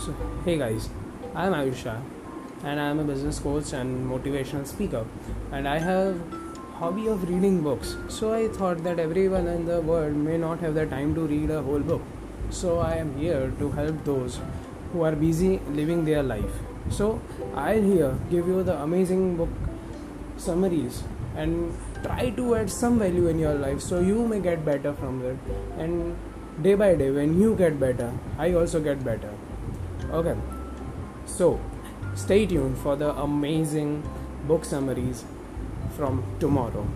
So, hey guys, I'm Aayush and I'm a business coach and motivational speaker and I have hobby of reading books. So I thought that everyone in the world may not have the time to read a whole book. So I am here to help those who are busy living their life. So I'll here give you the amazing book summaries and try to add some value in your life so you may get better from it and day by day when you get better i also get better okay. So stay tuned for the amazing book summaries from tomorrow